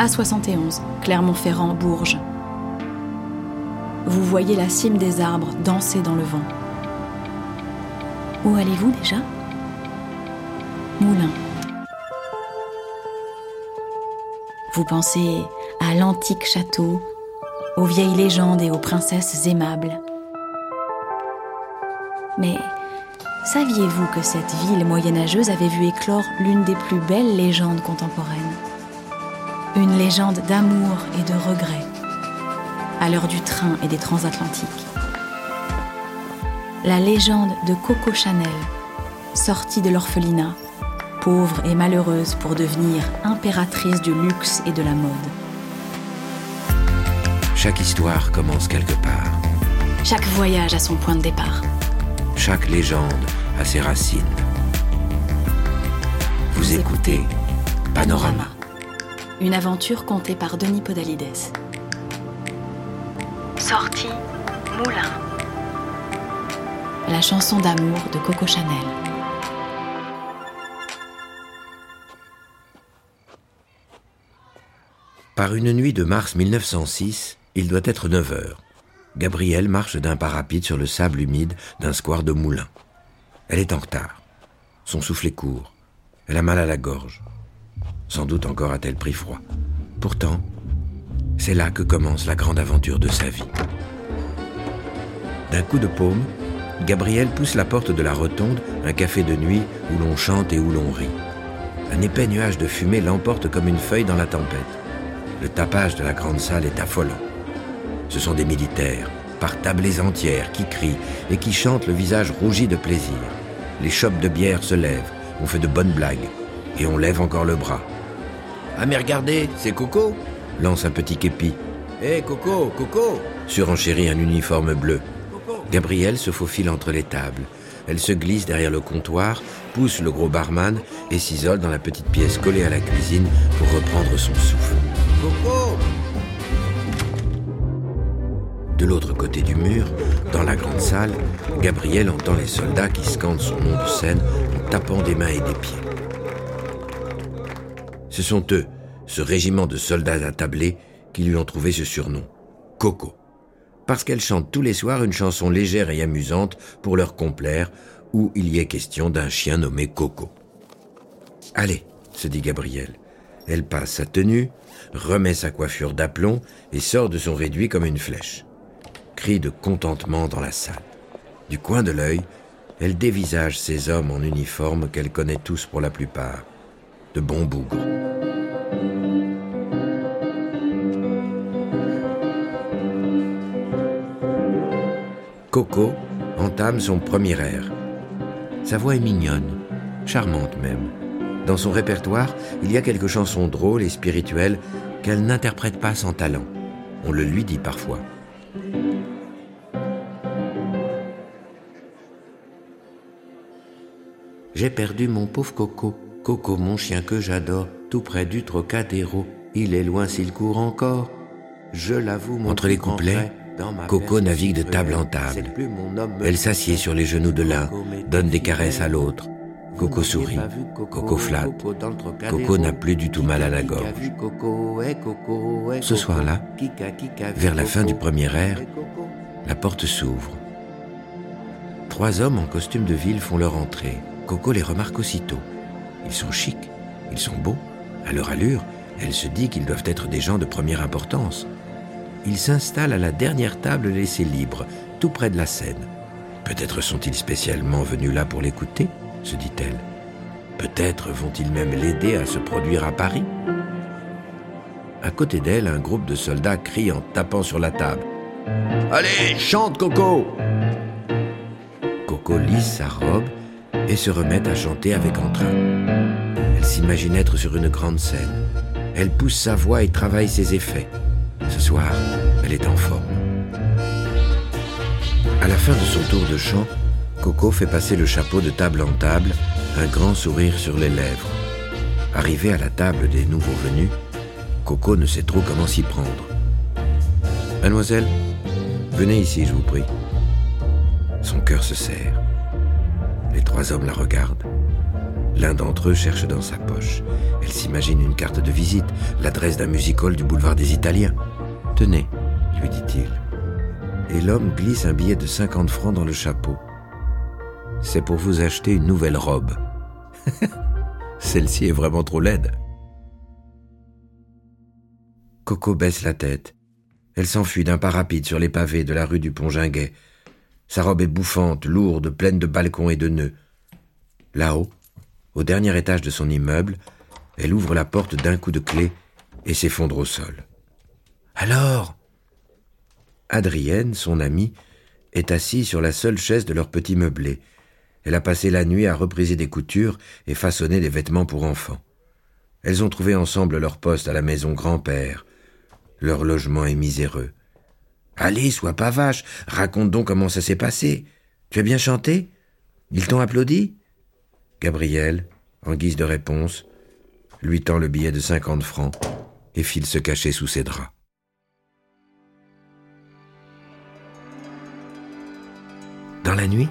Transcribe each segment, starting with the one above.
A71, Clermont-Ferrand, Bourges. Vous voyez la cime des arbres danser dans le vent. Où allez-vous déjà? Moulin. Vous pensez à l'antique château, aux vieilles légendes et aux princesses aimables. Mais saviez-vous que cette ville moyenâgeuse avait vu éclore l'une des plus belles légendes contemporaines? Une légende d'amour et de regret, à l'heure du train et des transatlantiques. La légende de Coco Chanel, sortie de l'orphelinat, pauvre et malheureuse pour devenir impératrice du luxe et de la mode. Chaque histoire commence quelque part. Chaque voyage a son point de départ. Chaque légende a ses racines. Vous écoutez Panorama. Une aventure contée par Denis Podalides. Sortie Moulin. La chanson d'amour de Coco Chanel. Par une nuit de mars 1906, il doit être 9 heures. Gabrielle marche d'un pas rapide sur le sable humide d'un square de moulin. Elle est en retard. Son souffle est court. Elle a mal à la gorge. Sans doute encore a-t-elle pris froid. Pourtant, c'est là que commence la grande aventure de sa vie. D'un coup de paume, Gabrielle pousse la porte de la rotonde, un café de nuit où l'on chante et où l'on rit. Un épais nuage de fumée l'emporte comme une feuille dans la tempête. Le tapage de la grande salle est affolant. Ce sont des militaires, par tablées entières, qui crient et qui chantent le visage rougi de plaisir. Les chopes de bière se lèvent, on fait de bonnes blagues, et on lève encore le bras. Ah mais regardez, c'est Coco lance un petit képi. Hé Coco, Coco surenchérit un uniforme bleu. Gabrielle se faufile entre les tables. Elle se glisse derrière le comptoir, pousse le gros barman et s'isole dans la petite pièce collée à la cuisine pour reprendre son souffle. Coco De l'autre côté du mur, dans la grande salle, Gabriel entend les soldats qui scandent son nom de scène en tapant des mains et des pieds. Ce sont eux, ce régiment de soldats attablés, qui lui ont trouvé ce surnom, Coco. Parce qu'elle chante tous les soirs une chanson légère et amusante pour leur complaire, où il y est question d'un chien nommé Coco. Allez, se dit Gabriel. Elle passe sa tenue, remet sa coiffure d'aplomb et sort de son réduit comme une flèche. Cri de contentement dans la salle. Du coin de l'œil, elle dévisage ces hommes en uniforme qu'elle connaît tous pour la plupart. De bons bougres. Coco entame son premier air. Sa voix est mignonne, charmante même. Dans son répertoire, il y a quelques chansons drôles et spirituelles qu'elle n'interprète pas sans talent. On le lui dit parfois. J'ai perdu mon pauvre Coco, Coco mon chien que j'adore, tout près du Trocadéro. Il est loin s'il court encore. Je l'avoue, mon Entre les couplets, Coco navigue de table en table. Elle s'assied sur les genoux de l'un, donne des caresses à l'autre. Coco sourit, Coco flatte. Coco n'a plus du tout mal à la gorge. Ce soir-là, vers la fin du premier air, la porte s'ouvre. Trois hommes en costume de ville font leur entrée. Coco les remarque aussitôt. Ils sont chics, ils sont beaux. À leur allure, elle se dit qu'ils doivent être des gens de première importance. Ils s'installent à la dernière table laissée libre, tout près de la scène. Peut-être sont-ils spécialement venus là pour l'écouter se dit-elle. Peut-être vont-ils même l'aider à se produire à Paris À côté d'elle, un groupe de soldats crie en tapant sur la table. Allez, chante Coco Coco lisse sa robe et se remet à chanter avec entrain. Elle s'imagine être sur une grande scène. Elle pousse sa voix et travaille ses effets. Ce soir, elle est en forme. À la fin de son tour de chant, Coco fait passer le chapeau de table en table, un grand sourire sur les lèvres. Arrivé à la table des nouveaux venus, Coco ne sait trop comment s'y prendre. Mademoiselle, venez ici, je vous prie. Son cœur se serre. Trois hommes la regardent. L'un d'entre eux cherche dans sa poche. Elle s'imagine une carte de visite, l'adresse d'un music-hall du boulevard des Italiens. Tenez, lui dit-il. Et l'homme glisse un billet de 50 francs dans le chapeau. C'est pour vous acheter une nouvelle robe. Celle-ci est vraiment trop laide. Coco baisse la tête. Elle s'enfuit d'un pas rapide sur les pavés de la rue du Pont-Ginguet. Sa robe est bouffante, lourde, pleine de balcons et de nœuds. Là-haut, au dernier étage de son immeuble, elle ouvre la porte d'un coup de clé et s'effondre au sol. Alors Adrienne, son amie, est assise sur la seule chaise de leur petit meublé. Elle a passé la nuit à repriser des coutures et façonner des vêtements pour enfants. Elles ont trouvé ensemble leur poste à la maison grand-père. Leur logement est miséreux. Allez, sois pas vache, raconte donc comment ça s'est passé. Tu as bien chanté? Ils t'ont applaudi? Gabriel, en guise de réponse, lui tend le billet de cinquante francs et file se cacher sous ses draps. Dans la nuit,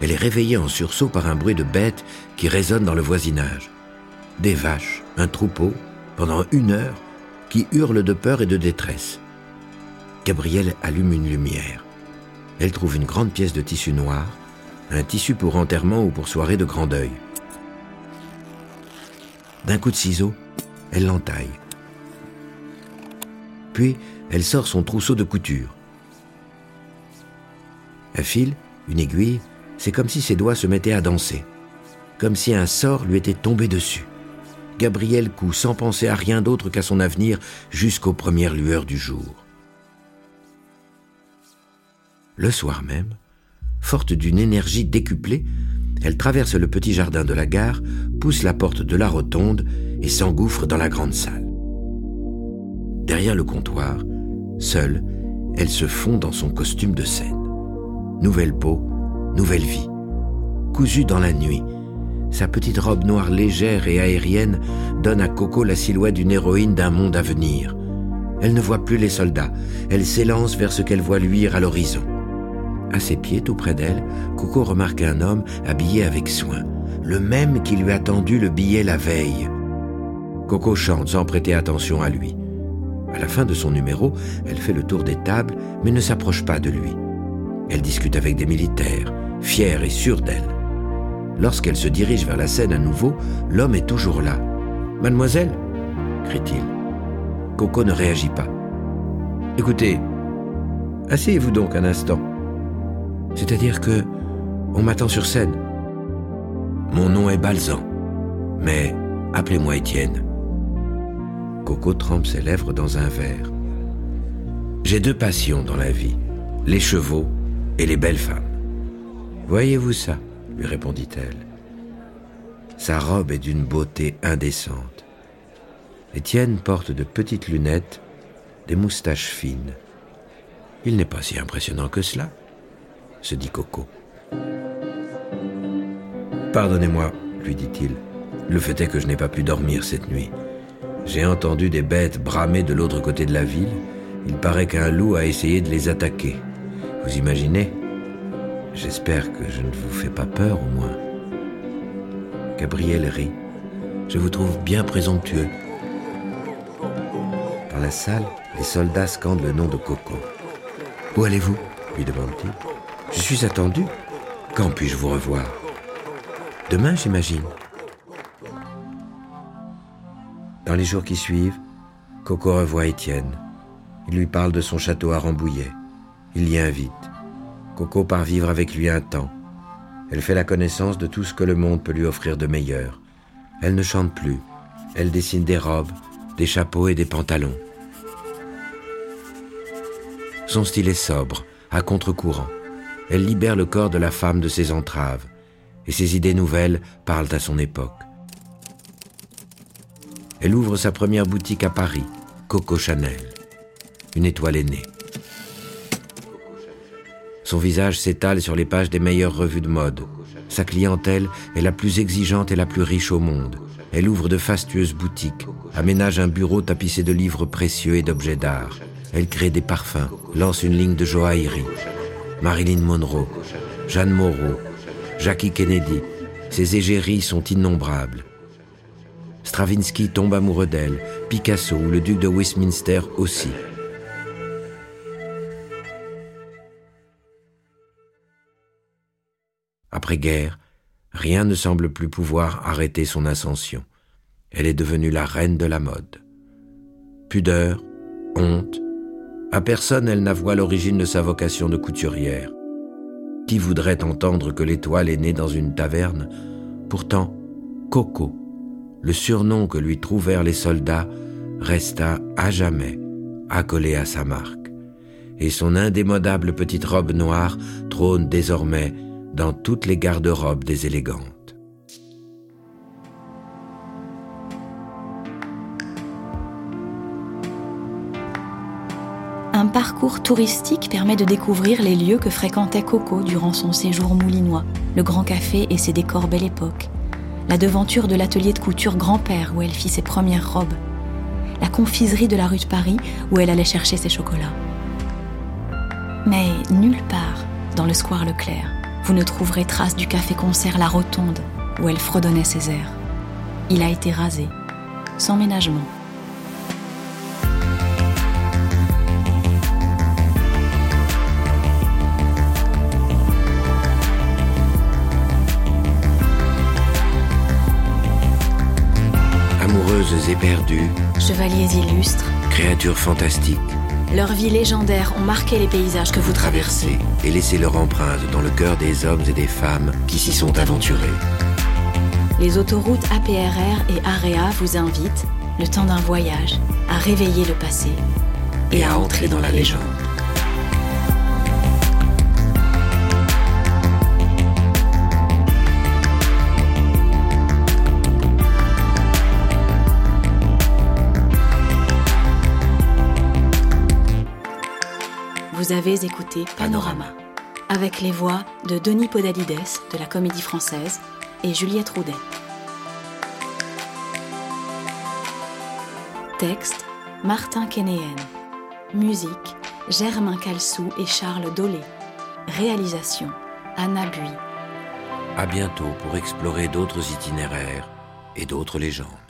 elle est réveillée en sursaut par un bruit de bêtes qui résonne dans le voisinage. Des vaches, un troupeau, pendant une heure, qui hurlent de peur et de détresse. Gabrielle allume une lumière. Elle trouve une grande pièce de tissu noir, un tissu pour enterrement ou pour soirée de grand deuil. D'un coup de ciseau, elle l'entaille. Puis, elle sort son trousseau de couture. Un fil, une aiguille, c'est comme si ses doigts se mettaient à danser, comme si un sort lui était tombé dessus. Gabriel coud sans penser à rien d'autre qu'à son avenir jusqu'aux premières lueurs du jour. Le soir même, forte d'une énergie décuplée, elle traverse le petit jardin de la gare, pousse la porte de la rotonde et s'engouffre dans la grande salle. Derrière le comptoir, seule, elle se fond dans son costume de scène. Nouvelle peau, nouvelle vie. Cousue dans la nuit, sa petite robe noire légère et aérienne donne à Coco la silhouette d'une héroïne d'un monde à venir. Elle ne voit plus les soldats, elle s'élance vers ce qu'elle voit luire à l'horizon. À ses pieds, tout près d'elle, Coco remarque un homme habillé avec soin, le même qui lui a tendu le billet la veille. Coco chante sans prêter attention à lui. À la fin de son numéro, elle fait le tour des tables, mais ne s'approche pas de lui. Elle discute avec des militaires, fière et sûre d'elle. Lorsqu'elle se dirige vers la scène à nouveau, l'homme est toujours là. Mademoiselle crie-t-il. Coco ne réagit pas. Écoutez, asseyez-vous donc un instant. C'est-à-dire que on m'attend sur scène. Mon nom est Balzan, mais appelez-moi Étienne. Coco trempe ses lèvres dans un verre. J'ai deux passions dans la vie, les chevaux et les belles femmes. Voyez-vous ça lui répondit-elle. Sa robe est d'une beauté indécente. Étienne porte de petites lunettes, des moustaches fines. Il n'est pas si impressionnant que cela, se dit Coco. Pardonnez-moi, lui dit-il. Le fait est que je n'ai pas pu dormir cette nuit. J'ai entendu des bêtes bramer de l'autre côté de la ville. Il paraît qu'un loup a essayé de les attaquer. Vous imaginez? J'espère que je ne vous fais pas peur au moins. Gabriel rit. Je vous trouve bien présomptueux. Dans la salle, les soldats scandent le nom de Coco. Où allez-vous? lui demande-t-il. Je suis attendu. Quand puis-je vous revoir? Demain, j'imagine. Dans les jours qui suivent, Coco revoit Étienne. Il lui parle de son château à Rambouillet. Il y invite. Coco part vivre avec lui un temps. Elle fait la connaissance de tout ce que le monde peut lui offrir de meilleur. Elle ne chante plus. Elle dessine des robes, des chapeaux et des pantalons. Son style est sobre, à contre-courant. Elle libère le corps de la femme de ses entraves, et ses idées nouvelles parlent à son époque. Elle ouvre sa première boutique à Paris, Coco Chanel. Une étoile est née. Son visage s'étale sur les pages des meilleures revues de mode. Sa clientèle est la plus exigeante et la plus riche au monde. Elle ouvre de fastueuses boutiques, aménage un bureau tapissé de livres précieux et d'objets d'art. Elle crée des parfums, lance une ligne de joaillerie. Marilyn Monroe, Jeanne Moreau, Jackie Kennedy, Ses égéries sont innombrables. Stravinsky tombe amoureux d'elle, Picasso ou le duc de Westminster aussi. Après-guerre, rien ne semble plus pouvoir arrêter son ascension. Elle est devenue la reine de la mode. Pudeur, honte, à personne elle n'avoue l'origine de sa vocation de couturière. Qui voudrait entendre que l'étoile est née dans une taverne? Pourtant, Coco, le surnom que lui trouvèrent les soldats, resta à jamais accolé à sa marque, et son indémodable petite robe noire trône désormais dans toutes les garde-robes des élégantes. Un parcours touristique permet de découvrir les lieux que fréquentait Coco durant son séjour moulinois, le Grand Café et ses décors Belle Époque, la devanture de l'atelier de couture Grand-Père où elle fit ses premières robes, la confiserie de la rue de Paris où elle allait chercher ses chocolats. Mais nulle part, dans le square Leclerc, vous ne trouverez trace du café-concert La Rotonde où elle fredonnait ses airs. Il a été rasé, sans ménagement. Et perdus, chevaliers illustres, créatures fantastiques. Leurs vies légendaires ont marqué les paysages que vous traversez et laissé leur empreinte dans le cœur des hommes et des femmes qui s'y sont aventurés. Les autoroutes APRR et AREA vous invitent, le temps d'un voyage, à réveiller le passé et, à, entrer dans, la légende. Vous avez écouté Panorama, avec les voix de Denis Podalides de la Comédie Française et Juliette Roudet. Texte Martin Kénéen. Musique Germain Calsou et Charles Dolé. Réalisation Anna Bui. À bientôt pour explorer d'autres itinéraires et d'autres légendes.